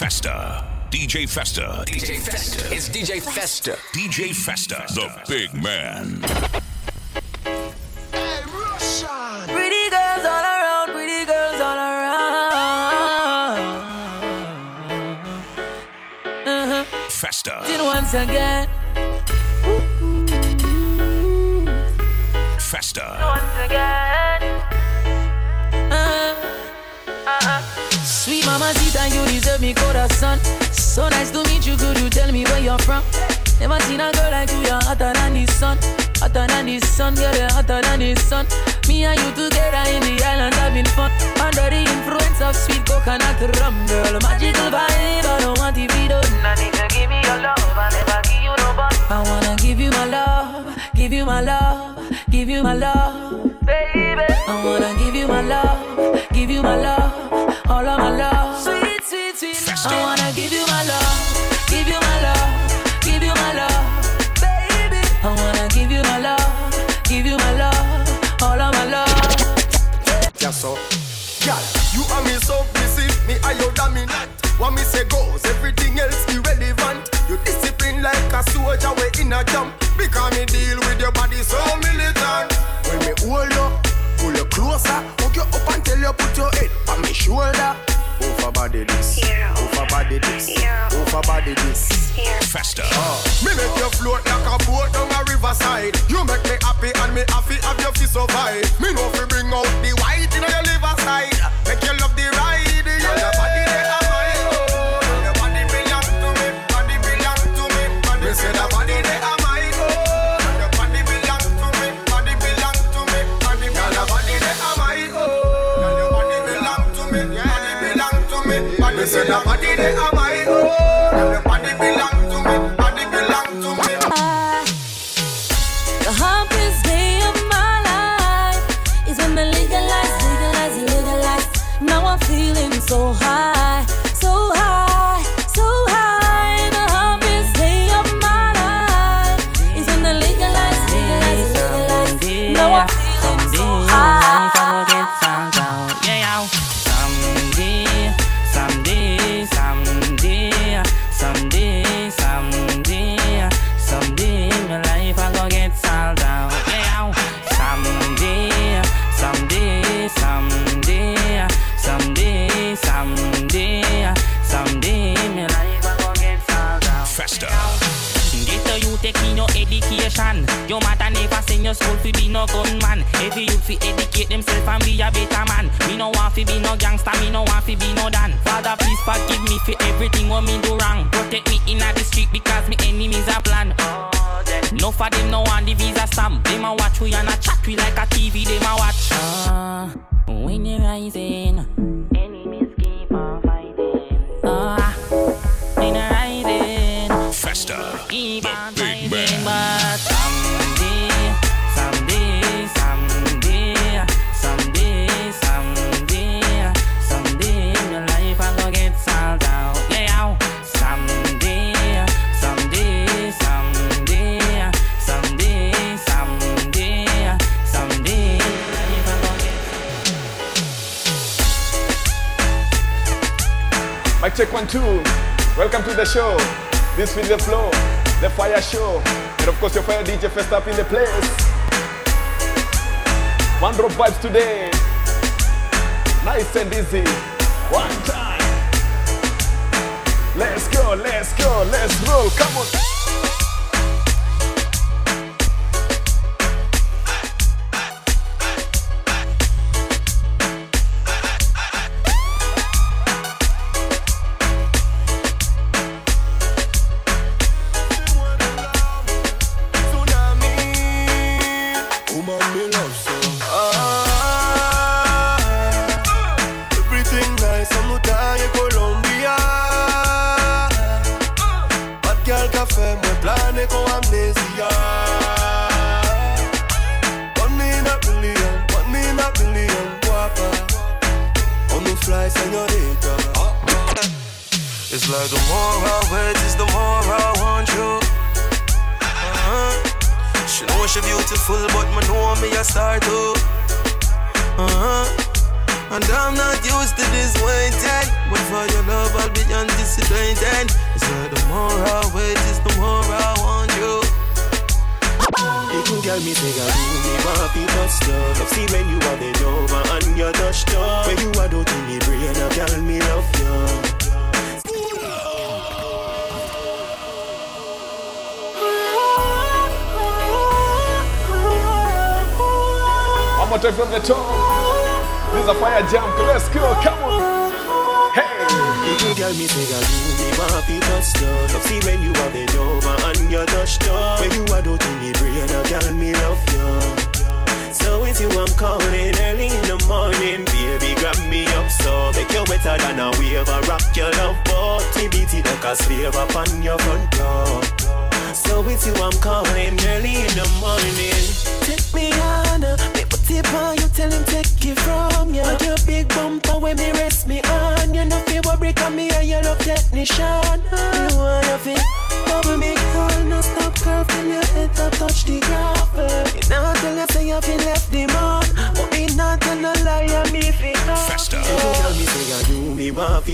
Festa. DJ Festa. DJ Festa. It's DJ Festa. DJ Festa. The big man. Hey, Russian. Pretty girls all around, pretty girls all around. Uh-huh. Festa. Then once again, Festa. once again. Sweet mama, Sita, you deserve me corazon. So nice to meet you. Could you tell me where you're from? Never seen a girl like you. You're hotter than the sun. Hotter than the sun, girl, you're hotter than the sun. Me and you together in the island having fun. Under the influence of sweet coconut rum, girl. Magical vibe, I don't want to be done. I need to give me your love, I never give you no bun. I wanna give you my love, give you my love, give you my love, baby. I wanna give you my love, give you my love, all of my love. Sweet, sweet, sweet. I wanna give you my love, give you my love, give you my love, baby. I wanna give you my love, give you my love, all of my love. Yeah, so. Girl, you and me submissive, me are your dominant. What me say goes, everything else irrelevant. You discipline like a soldier, we in a jump. Because me deal with your body so body this, over body this, over body this. Festa. Uh, me make you float like a boat down a riverside. You make me happy and me happy have you fi survive. Me let's roll. Come on.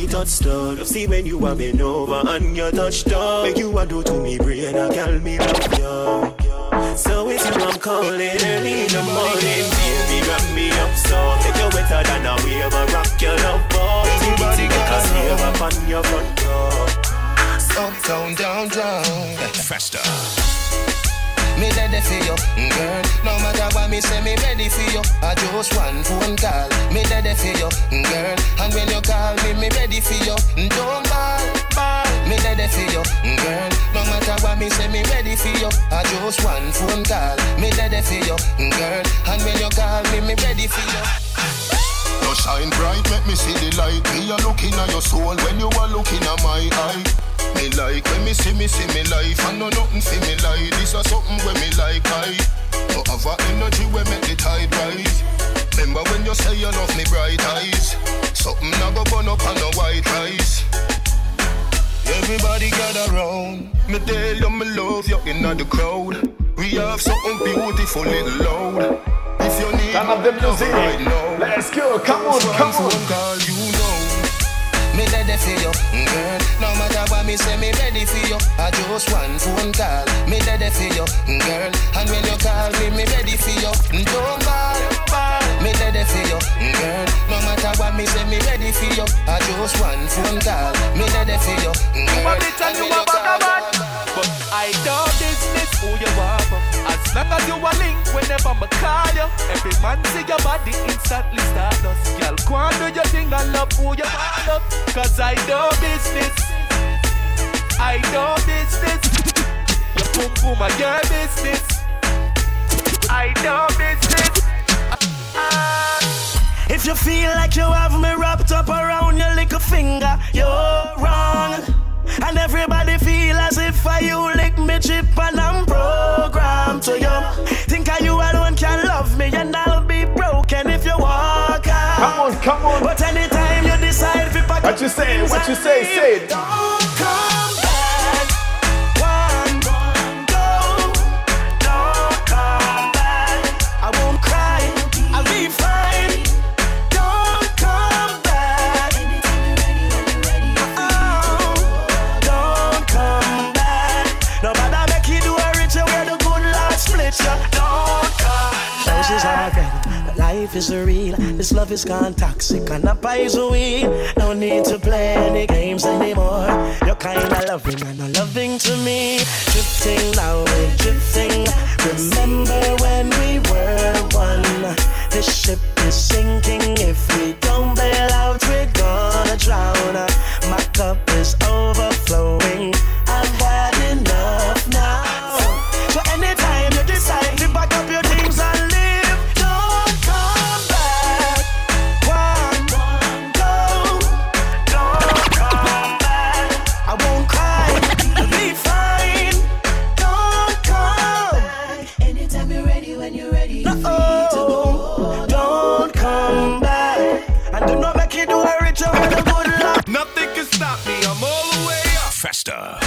Touch stuff. See when you are been over and you touch down. Make you a do to me brain, a girl me love you. So it's you I'm calling early in the morning, baby. Grab me up so make you wetter than a wave. I rock your love boat. Everybody got a slave up on your front door. Uptown, down, down. Me ready for you, mm, girl. No matter what me say, me ready for you. I just one phone call. Me ready for you, mm, girl. And when you call me, me ready for you. Mm, don't ball, ball. Me ready for you, girl. No matter what me say, me ready for you. I just one phone call. Me ready for you, girl. And when you call me, me ready for you. You shine bright, make me see the light. Me a looking at your soul when you are looking at my eye. Me like when me see me see me life and no nothing for me like this is something when me like I. You have a energy when make the tide rise. Remember when you say you love me bright eyes. Something I go burn up on the white rice. Everybody gather round. Me tell you me love you in the crowd. We have something beautiful little loud. If you need Turn up the music. right now, Let's go. Come on, come on. Girl, you know. Me ready for you, mm, girl. No matter what me say, me ready for you. I just one phone call. Me ready for you, mm, girl. And when you call me, me ready for you. Mm, don't ball, ball. Me ready for you, girl. No matter what me say, me ready for you. I just one phone call. Me ready for you, girl. And when you call me, But I don't business who you are. As long as you a link whenever me call you. Every man see your body instantly start us. Girl, go and do your thing and love who you up. Cause I do business. I do business. Your boom boom a your business. I do business. Ah. If you feel like you have me wrapped up around your little finger, you're wrong. And everybody feel as if I you lick me chip and I'm programmed to you. I you alone can love me and I'll be broken if you walk out. Come on, come on. But anytime you decide to pack What you say? What you say? Say it. Don't come is real. This love is gone toxic and up is we. No need to play any games anymore. You're kinda loving and not loving to me. Drifting now, we're drifting. Remember when we were one? This ship is sinking. If we don't bail out, we're gonna drown. My cup is overflowing. Up.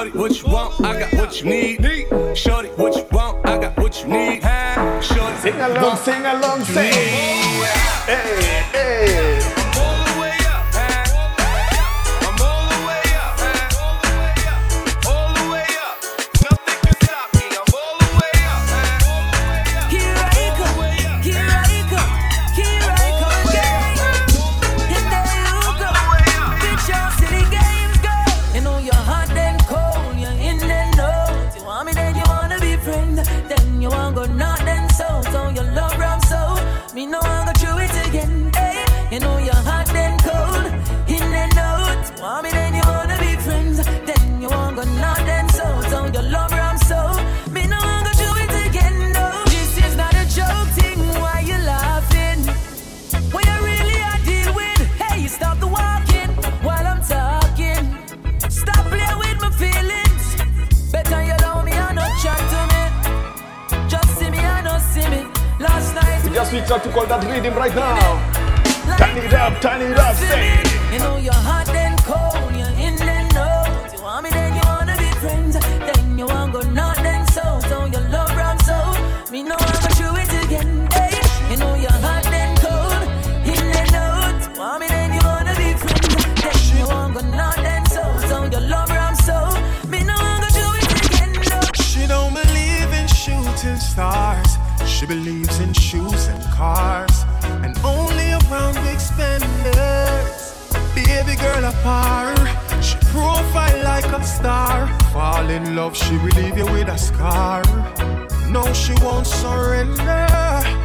Shorty, what you want? I got what you need. Shorty, what you want? I got what you need. Shorty, sing along, sing along, sing. Hey. Star. Fall in love, she will leave you with a scar. No, she won't surrender.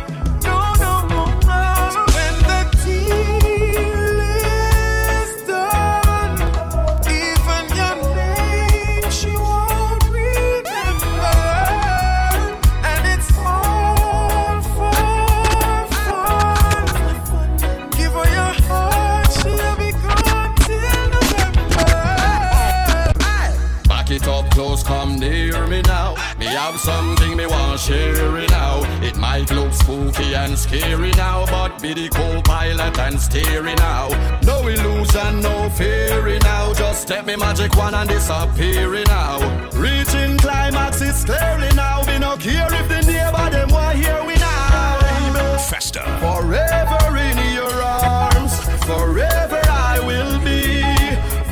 Spooky and scary now, but be the co-pilot and steering now. No illusion, no fear now. Just step me magic one and disappear now. Reaching climax, is clearly now. Be no care if the neighbor them want hear we now. Festa. Forever in your arms, forever I will be.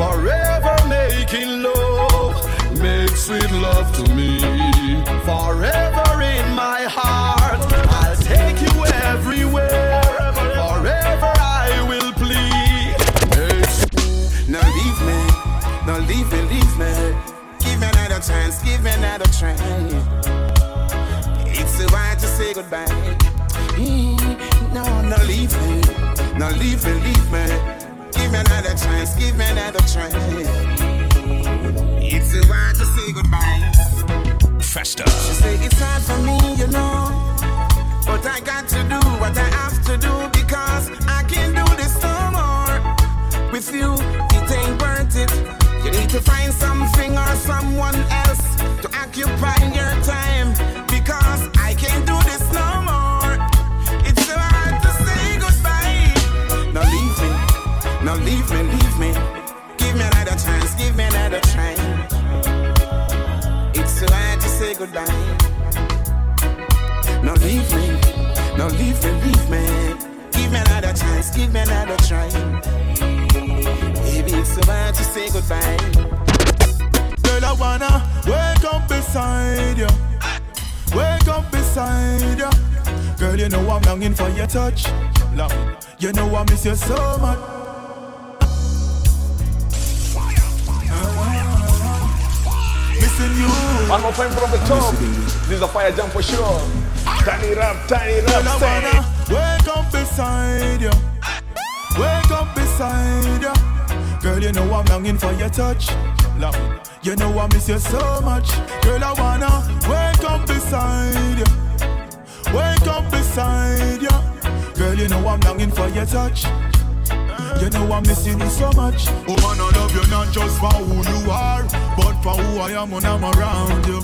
Forever making love, make sweet love to me forever in my heart. Leave me, leave me. Give me another chance, give me another try. It's too hard to say goodbye. Mm, no, no, leave me, no, leave me, leave me. Give me another chance, give me another try. It's too hard to say goodbye. Festa. She say it's hard for me, you know. But I got to do what I have to do because I can't do this no more. With you, it ain't worth it. You need to find something or someone else to occupy your time because I can't do this no more. It's so hard to say goodbye. Now leave me, now leave me, leave me. Give me another chance, give me another try say goodbye. Goodbye. Girl, I wanna wake up beside you. Wake up beside you. Girl, you know I'm longing for your touch. Long. You know I miss you so much. you. One more time from the top. This is a fire jump for sure. Turn it up, turn it up, say. Wake up beside you. Wake up beside you. Girl, you know I'm longing for your touch. Long. You know I miss you so much. Girl, I wanna wake up beside you. Wake up beside you. Girl, you know I'm longing for your touch. You know I'm missing you so much. Oh man, I love you not just for who you are, but for who I am when I'm around you.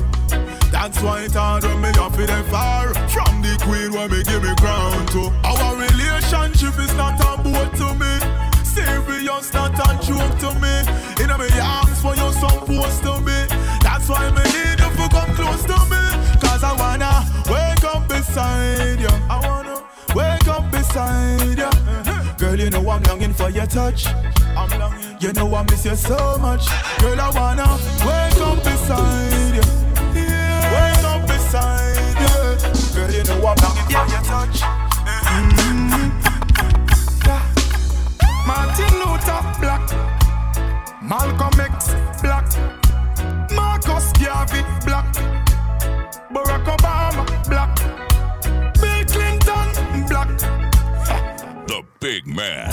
That's why it's hard when me off it far From the queen when me give me crown to Our relationship is not a boat to me Serious, not a joke to me In a me close to me. That's why me need you to come close to me. Cause I wanna wake up beside you. I wanna wake up beside you. Uh-huh. Girl, you know I'm longing for your touch. I'm longing. You know I miss you so much. Girl, I wanna wake up beside you. Yeah. Wake up beside you. Girl, you know I'm longing for your touch. Luther Black, Malcolm X Black, Marcus Garvey Black, Barack Obama Black, Bill Clinton Black. The big man.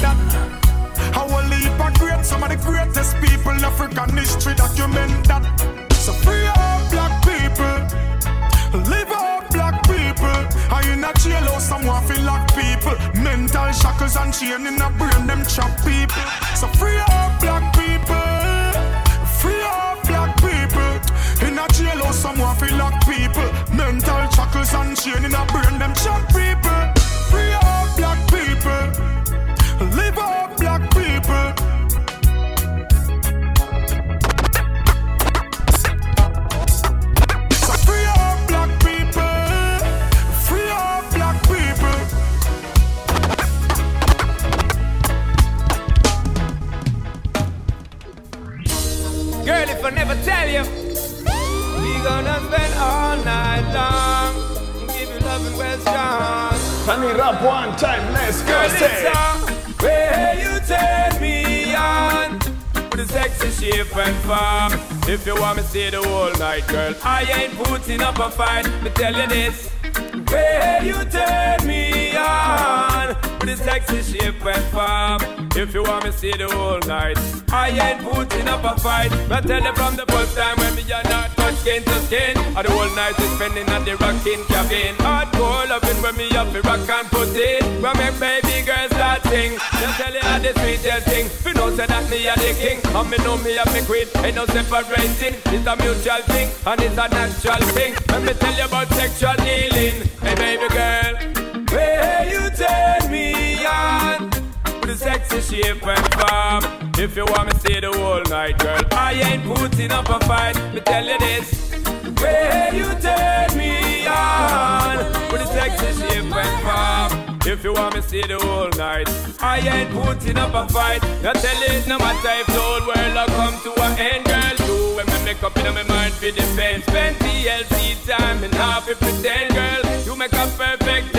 How a leap of great, some of the greatest people in African history document that. Shackles and chain in a brain, them chop people. So free all black people, free all black people. In a jail someone feel people. Mental shackles and chain in a brain, them chop people. Free all black people, live all we rap one time? Let's go. Girl, Say. it's where you turn me on with a sexy shape and form. If you want me to stay the whole night, girl, I ain't putting up a fight. Me tell you this. Where you turn me on a sexy shape and form. If you want me stay the whole night, I ain't putting up a fight. But tell you from the first time when we are not touch skin to skin, or the whole night is spending at the rocking cabin. Hardcore loving when me up the rock and put it. When make baby girls start sing, just tell you how the sweetest thing. You know say that me are the king, and me know me are me queen. Ain't no separating, it's a mutual thing, and it's a natural thing. Let me tell you about sexual healing. Hey baby girl, where you turn me sexy shape and form. If you want me stay the whole night, girl, I ain't putting up a fight. Me tell you this, where you turn me on with a sexy shape and form. If you want me stay the whole night, I ain't putting up a fight. I tell it no matter if the whole world will come to an end, girl. You when me make up in my mind for defense. Spend TLC time and half it pretend, girl. You make a perfect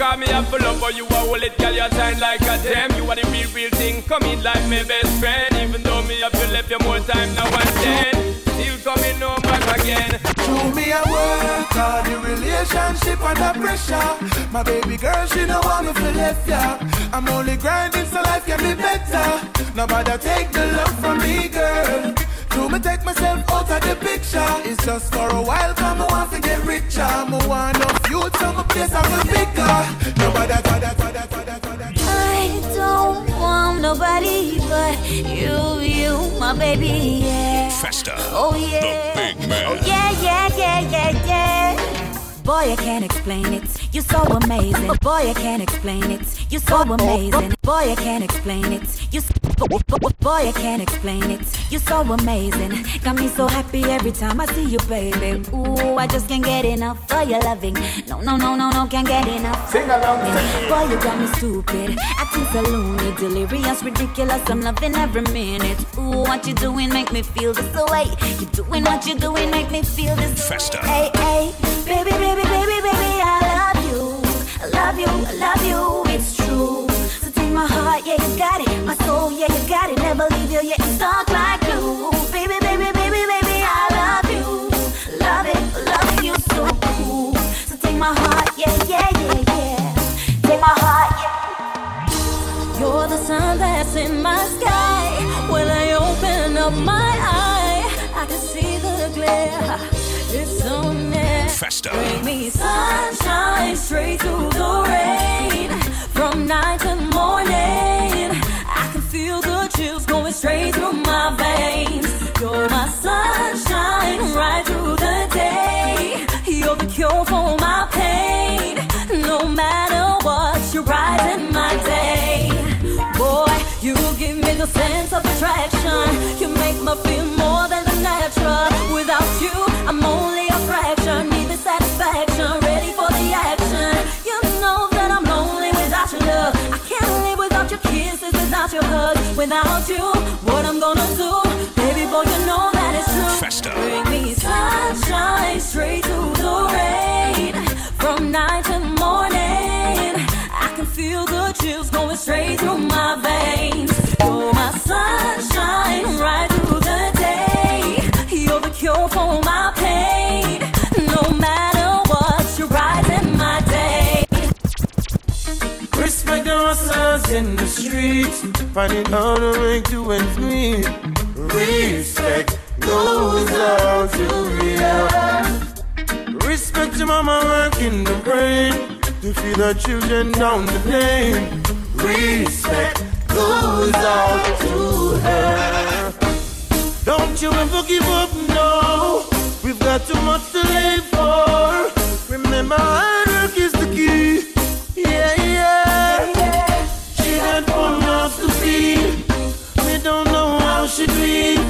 Because me a full up, but you a hold it, girl. You shine like a gem. You are the real, real thing. Come in like my best friend. Even though me have to left you more time now and then. Still coming home back again. Through me I work hard, the relationship under pressure. My baby girl, she know me to left ya. I'm only grinding so life can be better. Nobody take the love from me, girl. Do me take myself out of the picture. It's just for a while, come I want to get richer. I want no future, my place I will bigger. Nobody, tada, tada, tada, tada. I don't want nobody but you, you, my baby, yeah. Festa. Oh yeah. The big man. Oh yeah, yeah, yeah, yeah, yeah. Boy, I can't explain it. You're so amazing. Boy, I can't explain it. You're so amazing. Boy, I can't explain it. You Boy, I can't explain it. You're so amazing. Got me so happy every time I see you, baby. Ooh, I just can't get enough of your loving. No, no, no, no, no, can't get enough. Sing along. Baby. Boy, you got me stupid. Acting so loony, delirious, ridiculous. I'm loving every minute. Ooh, what you doing make me feel this way. You doing what you doing make me feel this way Festa. Hey, hey, baby, baby, baby, baby, baby, I love you. I love you, I love you, it's true. So take my heart, yeah, you got it. My soul, yeah, you got it. Never leave you, yeah, it's like glue. Baby, baby, baby, baby, I love you. Love it, love you so. So take my heart, yeah, yeah, yeah, yeah. Take my heart, yeah. You're the sun that's in my sky. When I open up my eye, I can see the glare. Festa. Bring me sunshine straight through the rain. From night to morning, I can feel the chills going straight through my veins. You're my sunshine right through the day. You're the cure for my pain. No matter what, you're brighten my day. Boy, you give me the sense of attraction. You make me without you, what I'm gonna do, baby boy, you know that it's true. Festa. Bring me sunshine straight to the rain, from night to morning. I can feel the chills going straight through my veins. You're my sunshine right hustlers in the streets, finding how to make two ends meet. Respect goes out to real. Respect your mama working the brain to feed the children down the lane. Respect goes out to her. Don't you ever give up, no. We've got too much to live for. Remember, hard work is the key. She do it.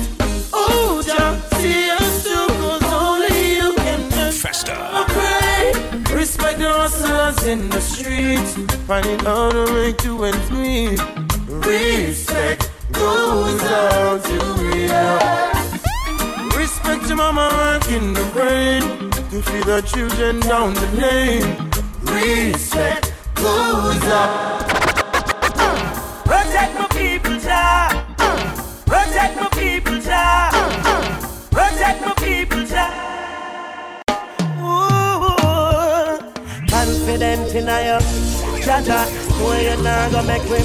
Oh, Jah, see us through, 'cause only you can make Festa. I pray. Respect the hustlers in the streets, finding how to way to ends meet. Respect goes out to real. Respect your mama working the brain to feed the children down the lane. Respect goes out. People, Jah. Protect my people, Jah. Ooh, confident in your Jah Jah. Know you're not gonna make me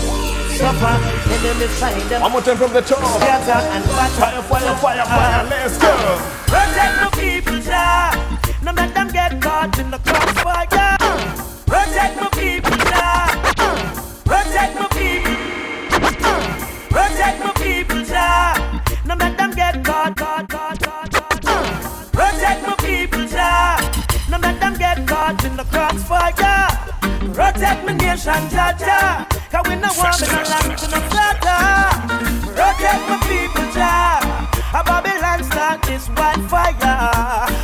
suffer. Enemies find them. More time from the top. Scatter and batter. Fire, fire, fire, fire. Let's go. Protect my people, Jah. No let them get caught in the crossfire. Protect my people, Jah. Nation, Jah. Cause we no want me no land to no slaughter. Protect my people, Jah. A Babylon start this wildfire.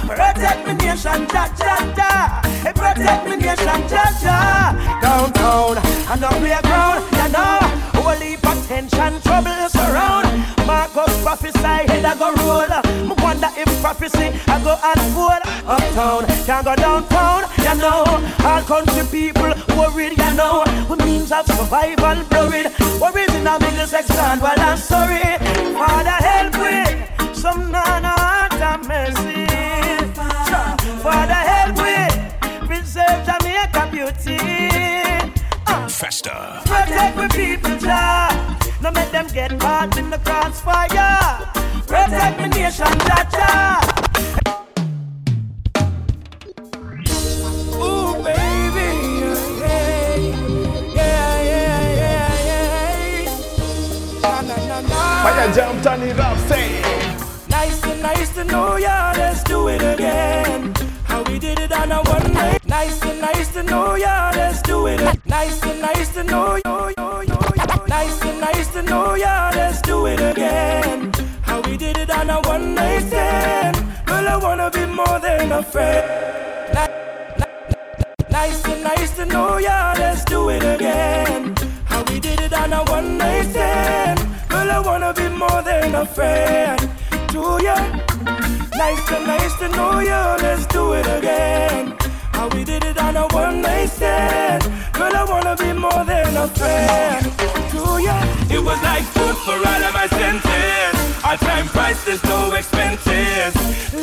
Protect my nation, Jah Jah. Hey, protect my nation, Jah. Downtown and the playground, you know. Holy potential trouble surround. Marcus prophesy, head I go roll. Me wonder if prophecy I go unfold. Uptown, can't go downtown, you know. All country people worried, you know. With means of survival blurred. Worries in a middle section, well I'm sorry. Father help me, some nana heart mercy. Father help me, preserve Jamaica beauty. Uh. Festa. Protect my people, Jah. No make them get caught in the crossfire. Protect my nation, Jah jump, turn it up, say. Nice to nice to know ya, let's do it again. How we did it on a one night. Nice to nice to know ya, let's do it. Nice to nice to know ya. Nice to nice to know ya, let's do it again. How we did it on a one night stand. Girl, I wanna be more than a friend. Ni- ni- Nice to nice to know ya, let's do it again. How we did it on a one night stand. Wanna be more than a friend to ya. Nice to nice to know ya, let's do it again. How we did it on a one night stand. Girl, I wanna be more than a friend to ya. It was like food for all of my senses. Our time price is so expensive.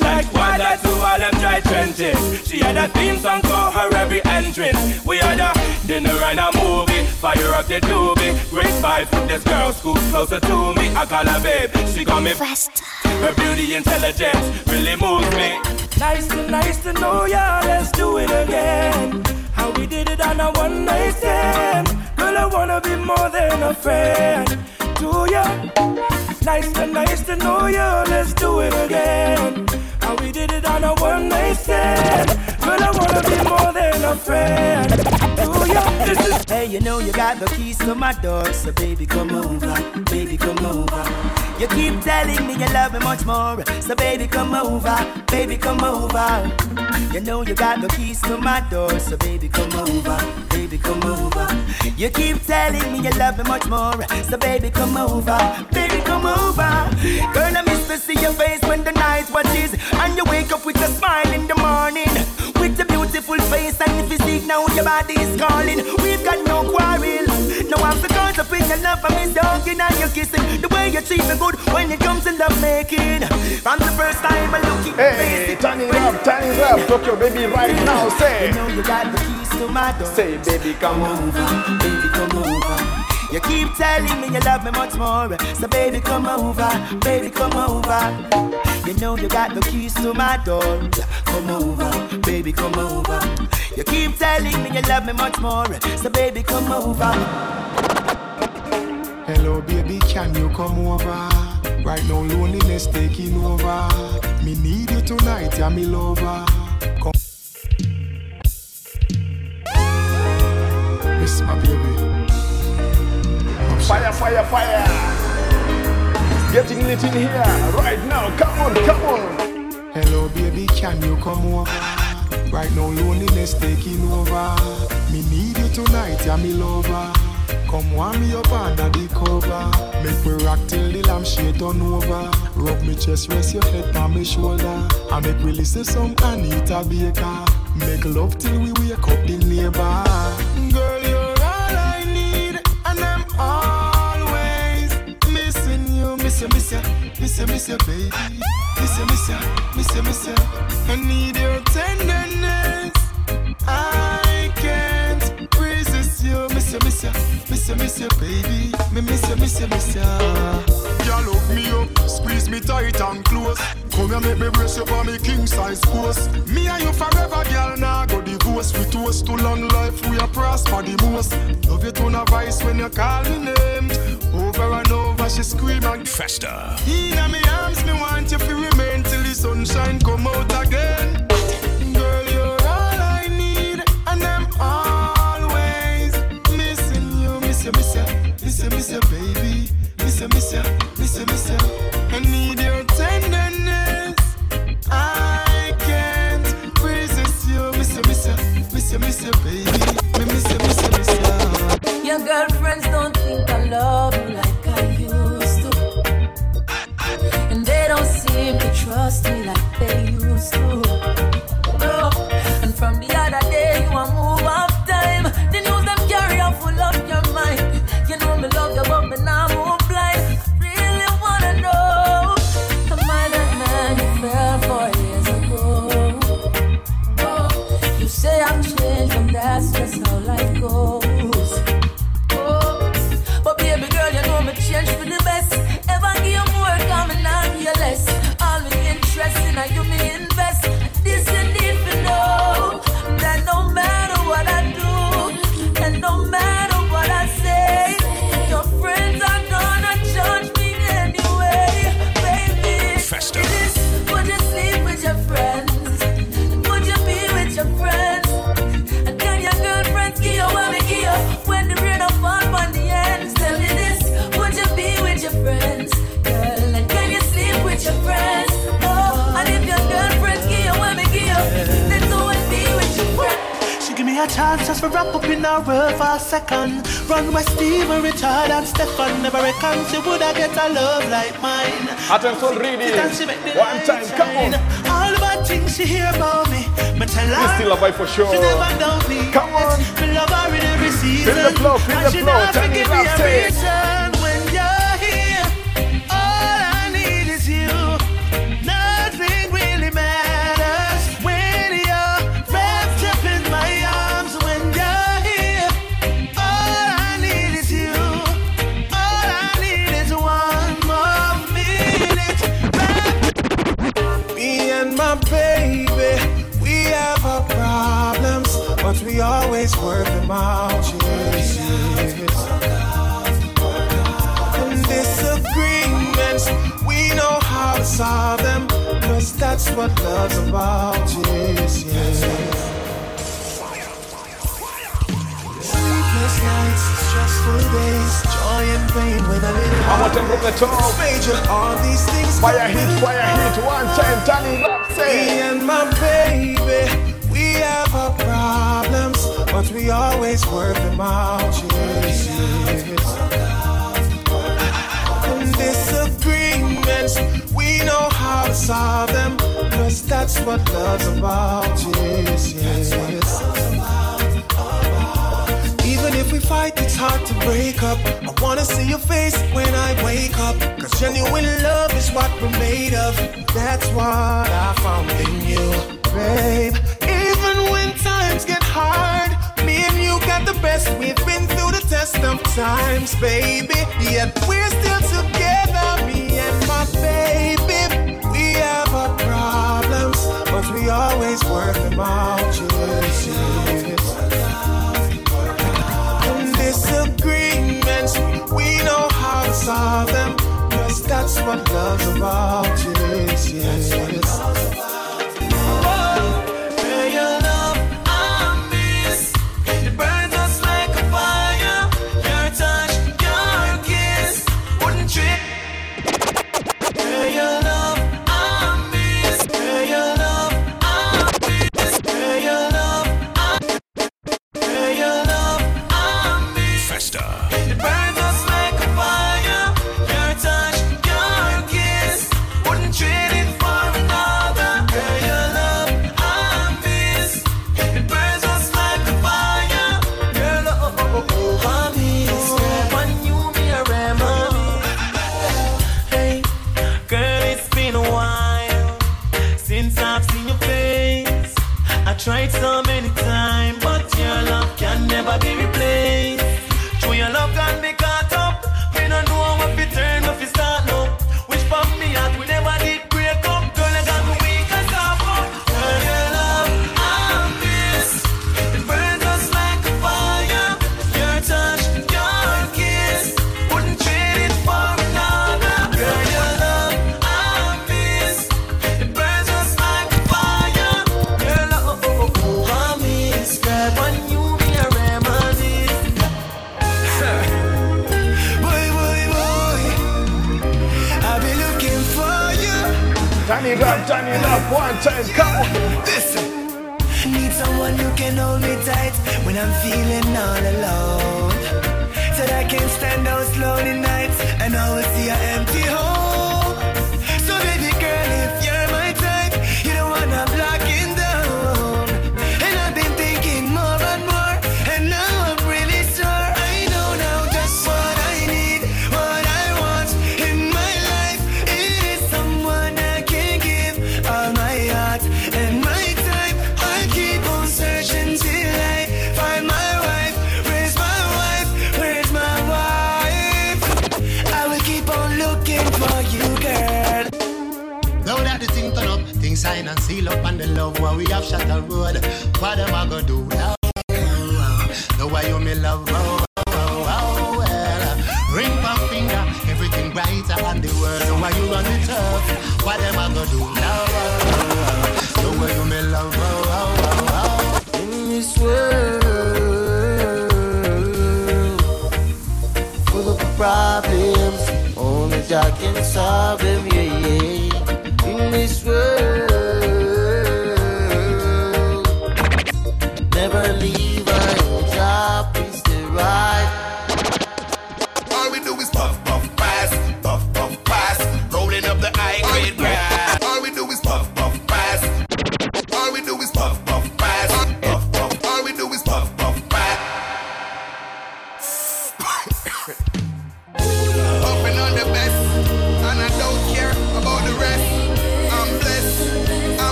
Like water to all them dry trenches. She had a theme song for her every entrance. We had a dinner and a movie. Fire up the doobie. Great vibe from this girl, scoop closer to me. I call her babe. She got me fast. Her beauty intelligence really moves me. Nice to nice to know ya, let's do it again. How we did it on a one night stand. Girl, I wanna be more than a friend to ya. Nice to nice to know ya, let's do it again. How we did it on a one night stand. Girl, I wanna be more than a friend to yeah. Hey, you know you got the keys to my door, so baby come over, baby come over. You keep telling me you love me much more, so baby come over, baby come over. You know you got the keys to my door, so baby come over, baby come over. You keep telling me you love me much more, so baby come over, baby come over. Girl, I miss to see your face when the night watches, and you wake up with a smile in the morning, with a beautiful face and physique. Now your body is calling. We've got no quarrel. No I'm the cause of your love for me, hugging and you kissing. The way you treat me good when it comes in love making. From the first time I look at Hey, turn it up, turn it up. Talk your baby right now. Say. You know you got the keys to my door. Say, baby, come over, baby, come over. You keep telling me you love me much more. So baby, come over, baby, come over. You know you got the keys to my door. Come over, baby, come over. You keep telling me you love me much more. So baby, come over. Hello, baby, can you come over? Right now, loneliness taking over. Me need you tonight, yeah, me lover. Come. Miss my baby. Fire, fire, fire. It's getting lit in here right now. Come on, come on. Hello, baby, can you come over? Right now, loneliness taking over. Me need you tonight, yeah, me lover. Come warm me up under the cover. Make me rock till the lampshade turn over. Rub me chest, rest your head on my shoulder. And make we listen some Anita Baker. Make love till we wake up the neighbor. Girl, you're all I need, and I'm always missing you. Miss you, miss you, miss you, miss you, baby. Miss you, miss you, miss you, miss you. I need your tenderness. You. Miss you, miss you, miss you, miss you, baby. Me miss you, miss you, miss you. Girl, hook me up, squeeze me tight and close. Come here, make me brace you for me king size post. Me and you forever, girl. Now go divorce. We toast to long life. We are prosper the most. Love you to no vice when you call me name. Over and over, she scream and Festa. in me arms, me want you to remain till the sunshine come out again. Your girlfriends don't think I love you like I used to. And they don't seem to trust me like they used to. Run with Steven, Richard, and Stefan. Never reckon she woulda get a love like mine. Attention, ready. One time, come on. All the bad things she hear about me, me tell her. Still a vibe for sure. She never doubt me. Come on. Me love her in every season. Feel the flow, feel the flow. Turn me a say How much from the top? Major, all these things fire hit, fire hit, one time, Danny Lapsey. Me and my baby, we have our problems, but we always work them out. Disagreements, we know how to solve them, cause that's what love's about. Yes, yes if we fight, it's hard to break up. I wanna see your face when I wake up. Cause genuine love is what we're made of. That's what I found in you, babe. Even when times get hard, me and you got the best. We've been through the test of times, baby. Yet we're still together, me and my baby. We have our problems, but we always work them out. Just. them. Cause that's what love's about, yes, yes.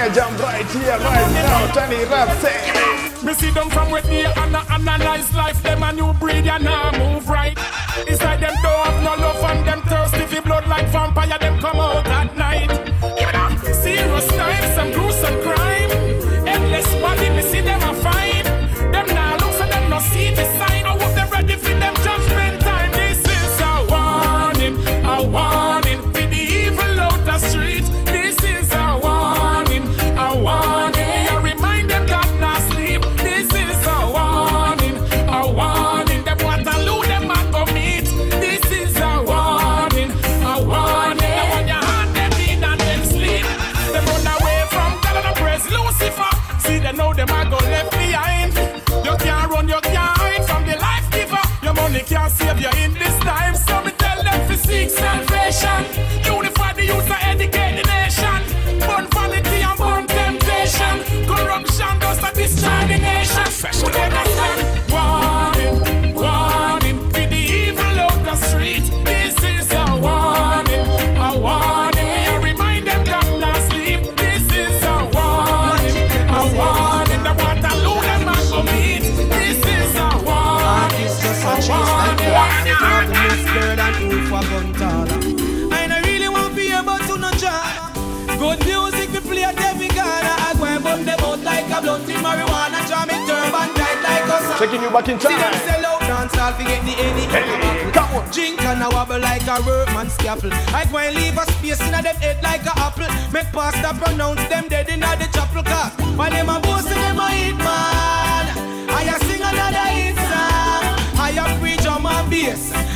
Fire jump right here, right now. Tiny rap say. Me see them from with me and I analyze life. Them a new breed, ya nah move right. It's like them don't have no love and them thirsty for blood like vampire. Them come out at night. Serious knives and gruesome you back in See them sell out dance all forget the any hey, come on. Drink and a wobble like a workman scalpel. I go and leave a space in them head like a apple. Make pastor pronounce them dead in the chapel car. While them a boast them a hit man. I a sing another hit song. I a preach on my bass.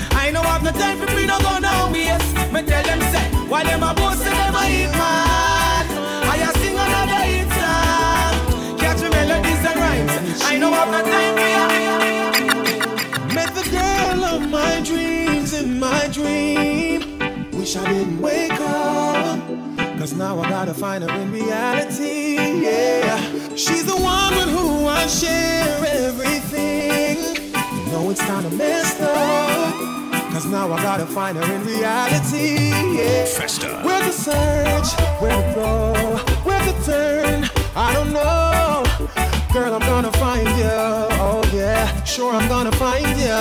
Now I gotta find her in reality. Yeah. She's the one with who I share everything. You know it's kinda messed up. Cause now I gotta find her in reality. Yeah. Festa. Where to search, where to go, where to turn, I don't know. Girl, I'm gonna find you. Oh yeah, sure I'm gonna find you.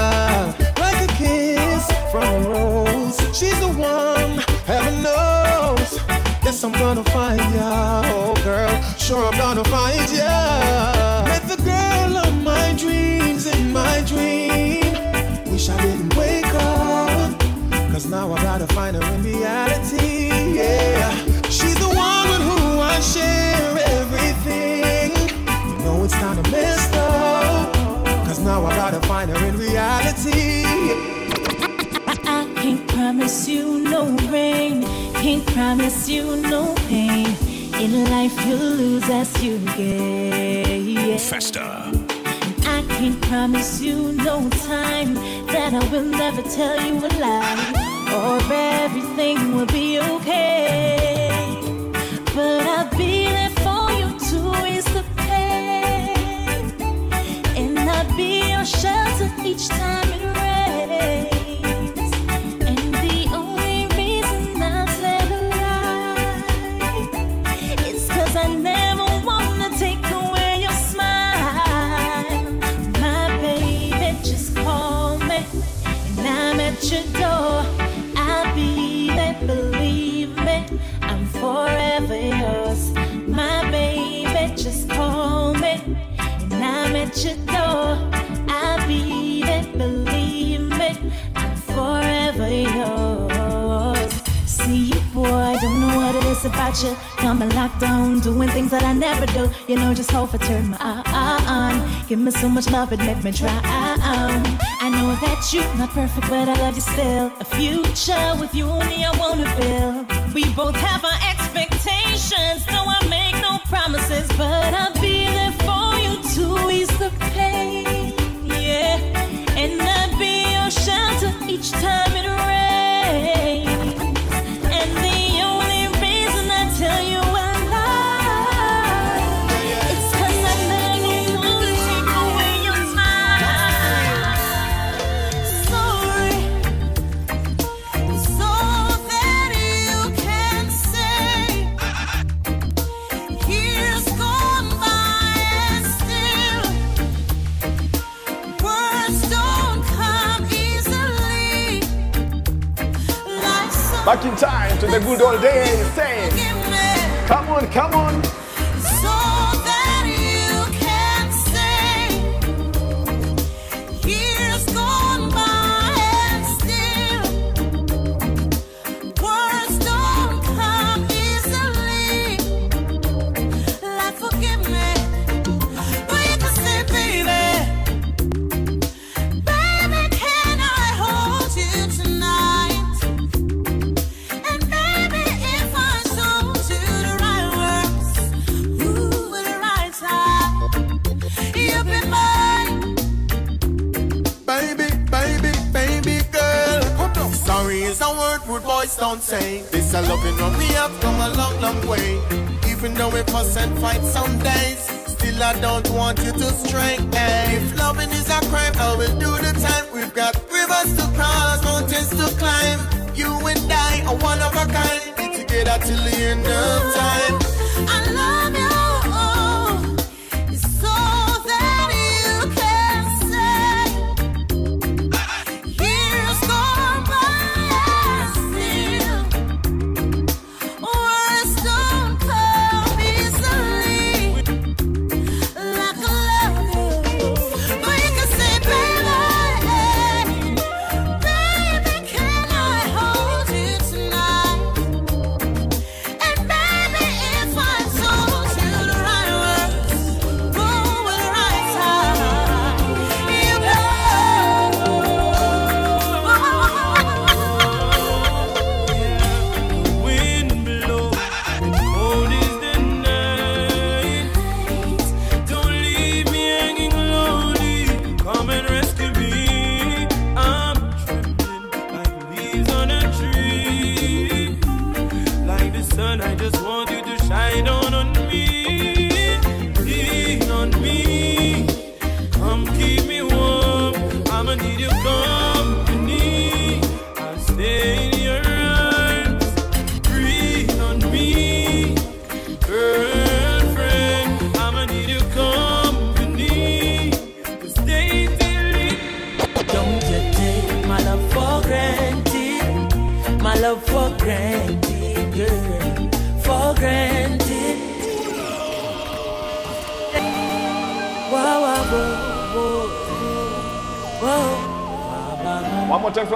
Like a kiss from a rose. She's the one. I'm gonna find ya. Oh girl, sure I'm gonna find ya. Met the girl of my dreams in my dream. Wish I didn't wake up. Cause now I gotta find her in reality. Yeah. She's the one with who I share everything. You know it's kinda messed up. Cause now I gotta find her in reality. I can't promise you no rain, can't promise you no pain. In life you'll lose as you gain. Festa. I can't promise you no time that I will never tell you a lie or everything will be okay. But I'll be you. Got me locked down, doing things that I never do. You know, just hope I turn my eye on. Give me so much love, it make me try. I know that you're not perfect, but I love you still. A future with you me, I wanna build. We both have our expectations, so I make no promises, but I'll be there for you to ease the Back in time to the good old days. Say, come on, come on. Word rude boys don't say. This a loving when we have come a long, long way. Even though we fuss and fight some days, still I don't want you to stray. Hey, if loving is a crime, I will do the time. We've got rivers to cross, mountains to climb. You and I are one of a kind. Be together till the end of time.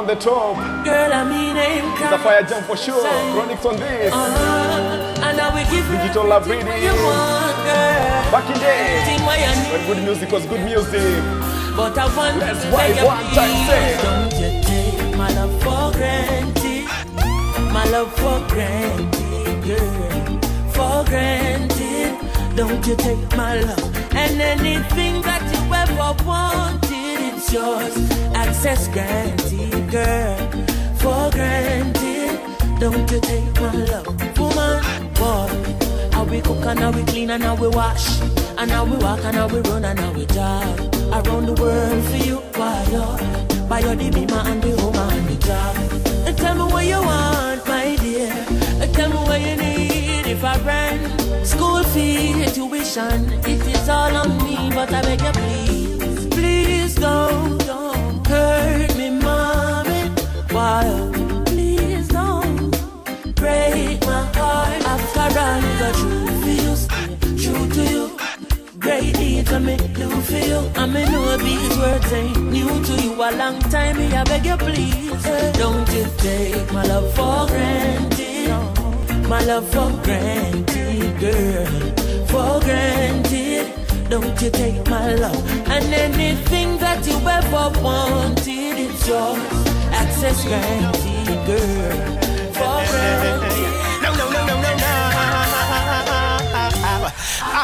The top. Girl, I mean, It's a fire jump for sure. Chronics on this. Uh-huh. And I will give you Digital love reading. want. Back in days. Everything what you need. When good music was good music. But I want That's to why one time say. Don't you take my love for granted My love for granted, girl For granted Don't you take my love And anything that you ever wanted It's yours. Access granted, girl. For granted. Don't you take my love Woman, boy How we cook and how we clean and how we wash. And how we walk and how we run and how we jog Around the world for you, why you Buy your beamer and the home and the job. And tell me what you want, my dear. And Tell me what you need. If I rent School fee, tuition if It is all on me, but I beg you please I me do for you I me know these words ain't new to you A long time me I beg you please Don't you take my love for granted my love for granted, girl. For granted. Don't you take my love and anything that you ever wanted, it's yours. Access granted, girl. For granted.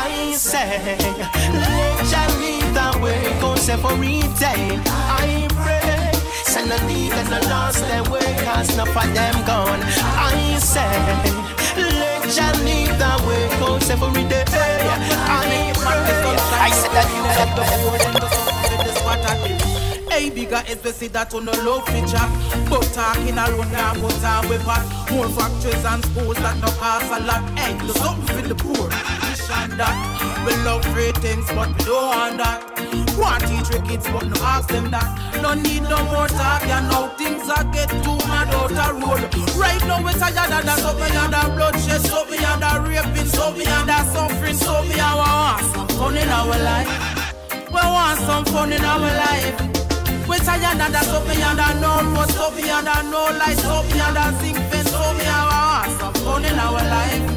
I say, let Jah lead the way, go separate. I pray, send a lead and the lost their way, cause enough of them gone. I say, let Jah lead the way, go separate. I pray, I said that you got the Hey, bigger especially that on the low feature. But talking alone now, but time we pass. More factories and schools that no cost a lot. Hey, do something the poor. And that. We love free things, but we don't want that. Want teach your kids, but no ask them that. No need no more talk, you know things are get too mad out the road. Right now we're tired of that, so me under bloodshed, so me under raping, so me under suffering, so I want some fun in our life. We want some fun in our life. We tired of that, so me under no road, so me under no light, so me under zinc fence, I want some fun in our life.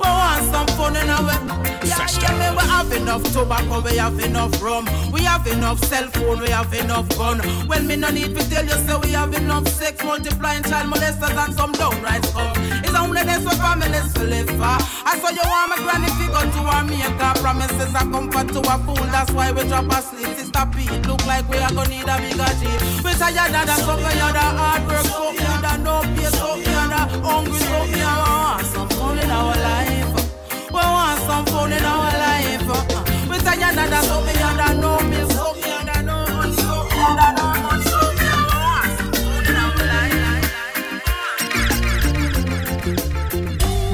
We want some fun in our yeah, yeah, me, we have enough tobacco, we have enough rum, we have enough cell phone, we have enough gun. Well, me no need to tell you, so we have enough sex, multiplying child molesters and some downright scum. It's only this for families to live for. I saw you want my granny figure to our maker, promises are comfort to a fool. That's why we drop asleep. Sister Pete, look like we are gonna need a bigger jeep. We tired of so we are the hard work, so we are no pay, so we are the hungry, so we are some fun in our life. We want some fun in our life. We tired of that, so we under no milk, so we under no money, so we under no money, so we want some fun in our life.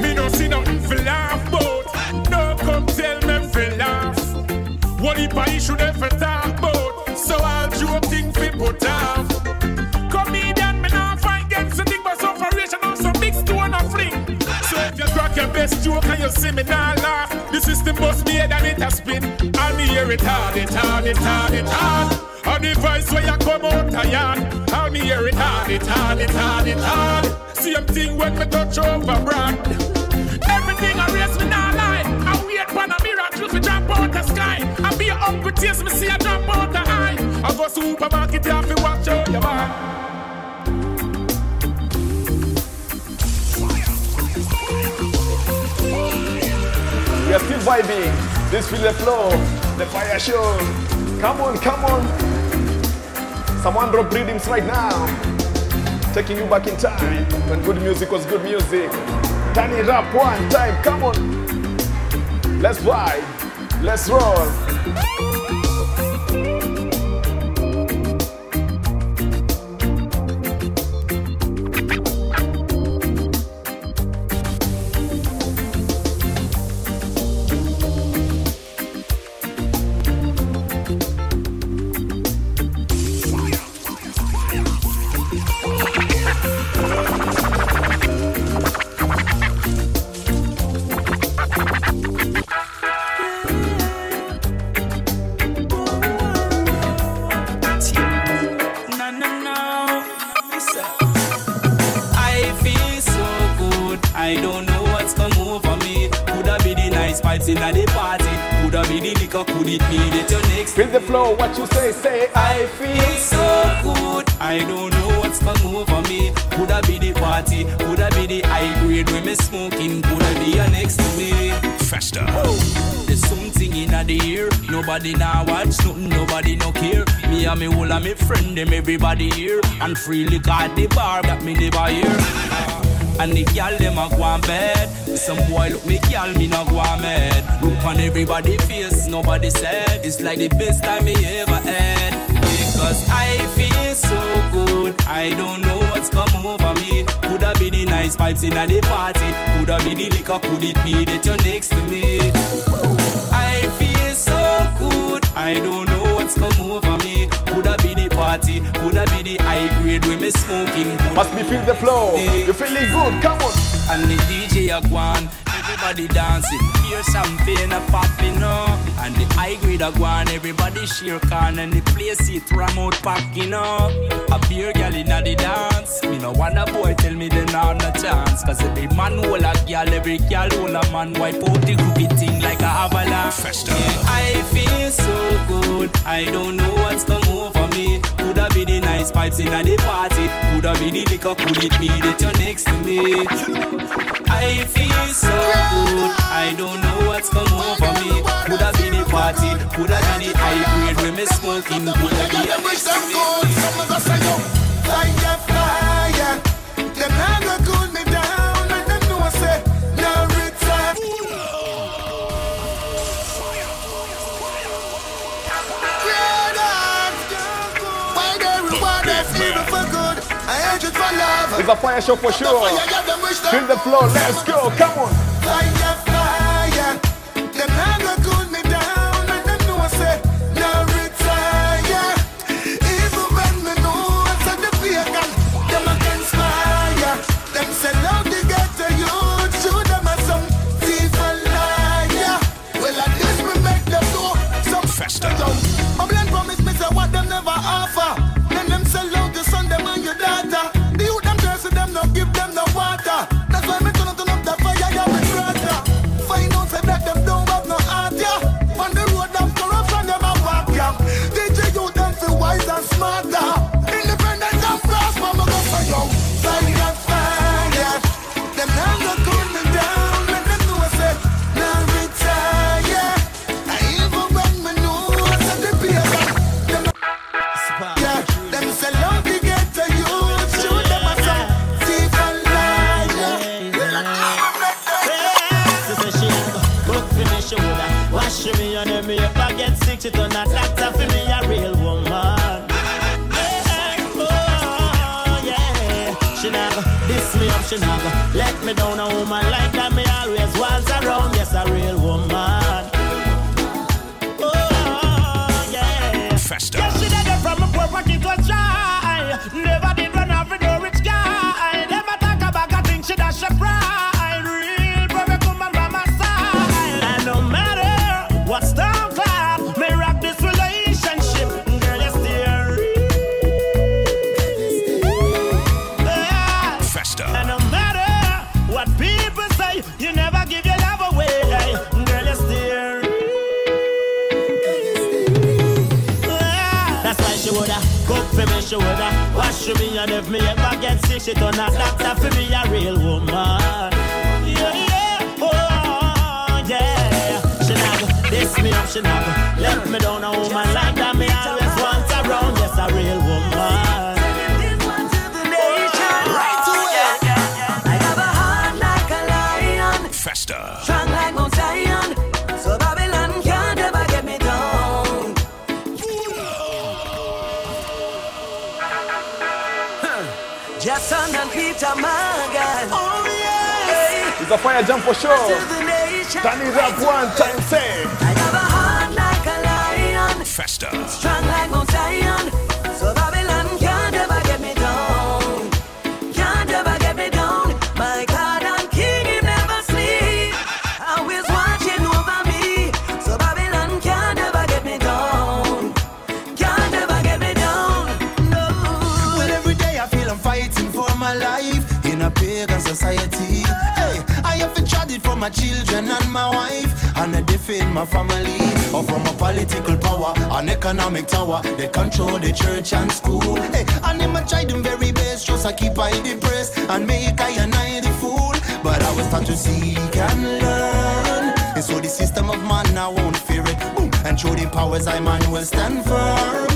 Me for laugh about. No come tell me for laugh. What if I them for best joke and you see me not laugh, the system must be and it a spin. And me hear it hard, it hard, it hard, it hard. And the voice where you come out a yarn. And me hear it hard, it hard, it hard, it hard. Same thing when me touch over brand. Everything I raise me now lie. I wait for a miracle to drop out the sky. I be a hungry taste me see a drop out the eye. I go supermarket you have to watch out your man. We are still vibing. This feel the flow, the fire show. Come on, come on. Someone drop rhythms right now. Taking you back in time when good music was good music. Turn up one time. Come on. Let's vibe. Let's roll. Freely got the bar that me never hear. And the gal them a go on bed. Some boy look me gal me not go on mad. Look on everybody face, nobody said. It's like the best time me ever had. Because I feel so good. I don't know what's come over me. Coulda be the nice vibes in the party. Coulda be the liquor, could it be that you're next to me? I feel so good. I don't high grade me smoking. Must be feel the flow. You feeling good? Come on. And the DJ a gone. Everybody dancing. Beer champagne a popping up. And the high grade a gone, everybody share can and the place it ram out packing up. A beer girl in the dance. Me no want a boy tell me they not no chance. Cause every man hold a girl, every girl hold a man. Wipe out the groupie thing like a avalanche. Festa. I feel so good. I don't know what's come over me. Coulda be the nice pipes in the party. Coulda be the liquor, could it be that you're next to me? I feel so good. I don't know what's come over me. Coulda be the party. Coulda be the high grade when me smoking. Coulda be a next to me. Fire, fire. Them not a fire show for sure. Feel the flow, let's go, come on. If I get sick, she turn a doctor for me, a real woman. Oh, yeah. She go diss me up, she go let me down. A woman like that me always wants around. Yes, a real and if me ever get sick, she turn a doctor for me, a real woman. Yeah, yeah, oh yeah. She go diss me up, she go let me down. A woman like Oh yeah. It's a fire jump for sure. Turn it up one time, say. Children and my wife, and I defend my family. Or from a political power, an economic tower, they control the church and school. Hey, and them I try them very best, just I keep I depressed and make I and I the fool. But I was taught to seek and learn. And so the system of man, I won't fear it. Boom. And through the powers, I man will stand firm.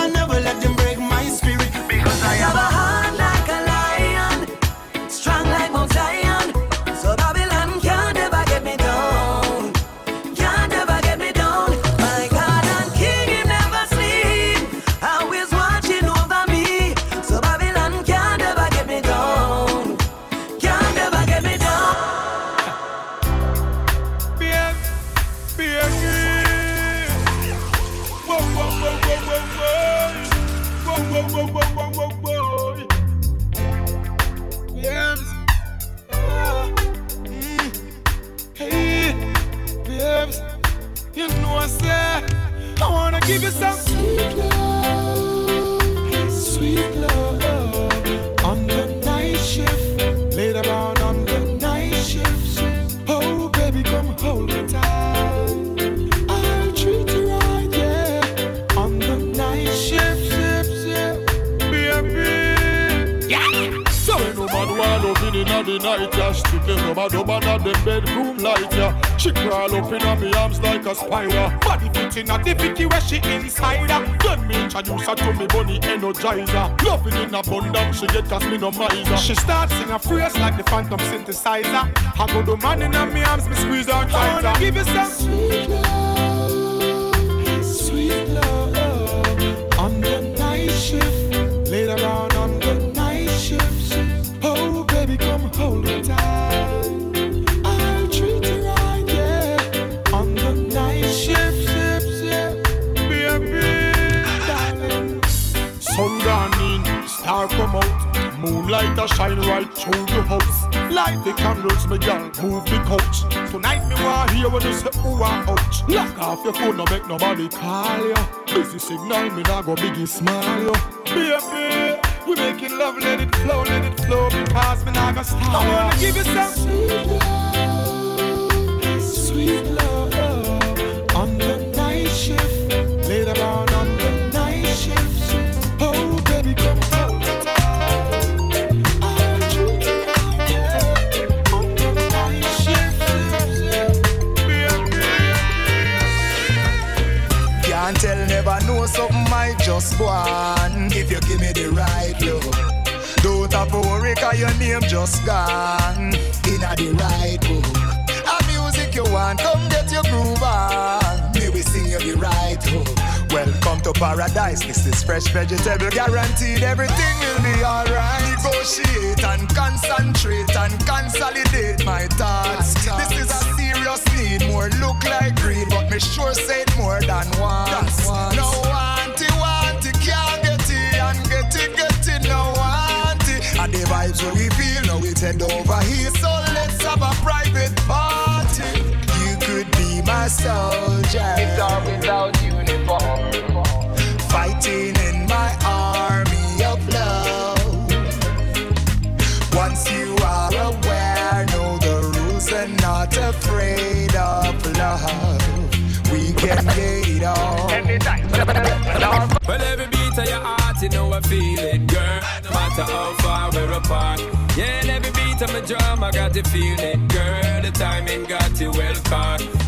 I never let them break my spirit because I have a man no man at the bedroom light, yeah. She crawl up in me arms like a spider. Body fit in a the vicky where she inside her. Then me introduce her to me bunny energizer. Loving in abundance, she get cause me no miser. She starts sing a phrase like the phantom synthesizer. I go the man in me arms, me squeeze her I tighter. wanna give you some sweet love, move the couch. Tonight me want hear when you say ooh ah ouch. Lock off your phone, no make nobody call you. Busy signal, me nah go biggie smile you. Baby, we making love, let it flow, let it flow, because me not gonna stop. I wanna give you some just go on if you give me the right love. Don't have to worry, cause your name just gone in a the right book. A music you want, come get your groove on. May we sing you the right hook. Welcome to paradise. This is fresh vegetable, guaranteed everything will be alright. Negotiate and concentrate and consolidate my thoughts. This is a serious need, more look like greed, but me sure say it more than once. No want it, want and get it, get it, no want it. And the vibes what we feel, now we head over here, so let's have a private party. You could be my soldier. With or without uniform. Fighting in my army of love. Once you are aware, know the rules and not afraid of love. We can get it on. Well, every beat of your heart, you know I feel it, girl. No matter how far we're apart. Yeah, and every beat of my drum, I got to feel it, girl. The timing got you well caught.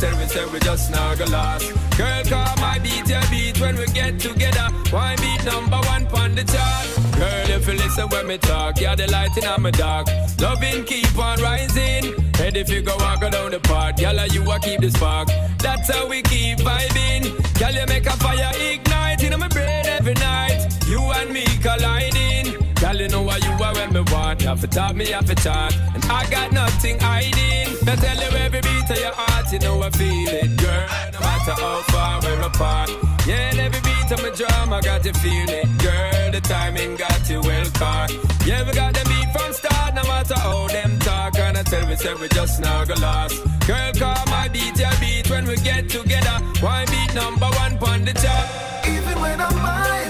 Tell me, say we just gonna last. Girl, call my beat your beat when we get together. Why beat number one on the chart? Girl, if you listen when me talk, you're the light in my dark. Loving keep on rising. And if you go walk down the park, girl, you a keep the spark. That's how we keep vibing. Girl, you make a fire ignite in my brain every night. You and me colliding. Girl, you know what you are when me want. You have to talk, me you have to chat. And I got nothing hiding. I tell you every beat of your heart, you know I feel it, girl. No matter how far we're apart. Yeah, and every beat of my drum, I got to feel girl. The timing got you well caught. Yeah, we got the beat from start, no matter how them talk. And I tell me, say we just gonna last. Girl, call my beat your beat when we get together. Why beat number one on the chart? Even when I'm miles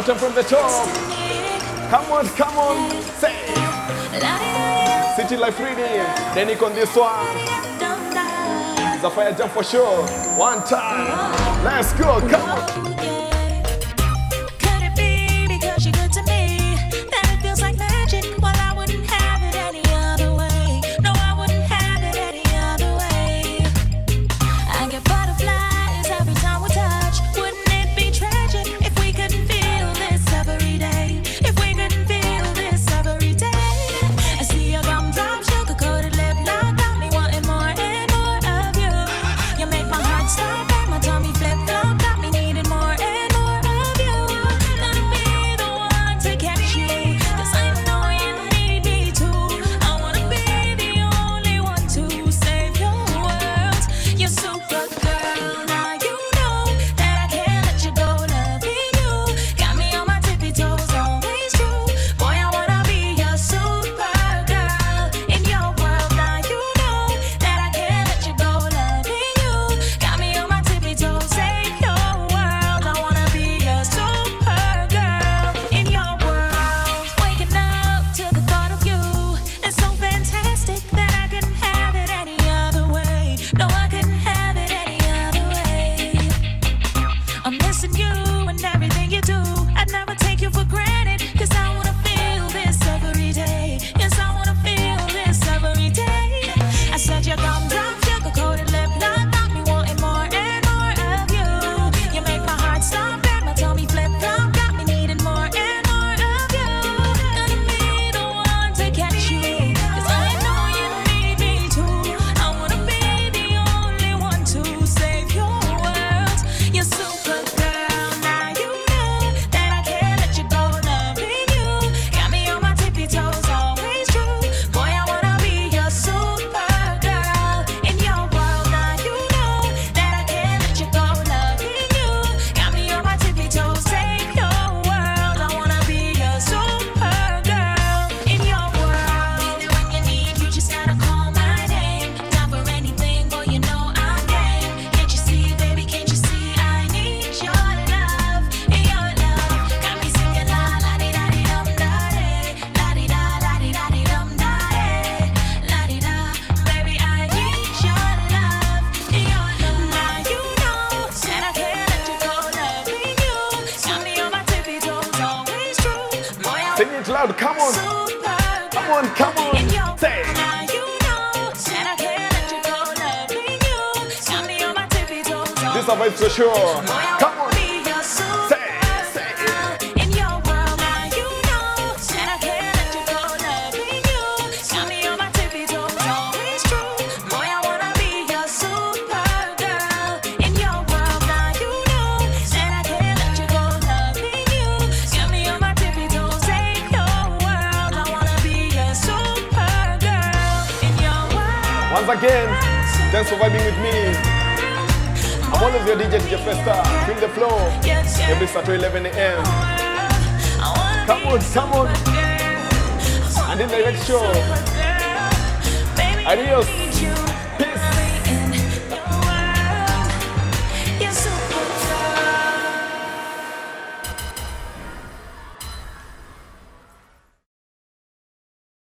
bottom from the top. Come on, come on, say. City Life 3D, Denik on this one. Zafire jump for sure. One time. Let's go, come on.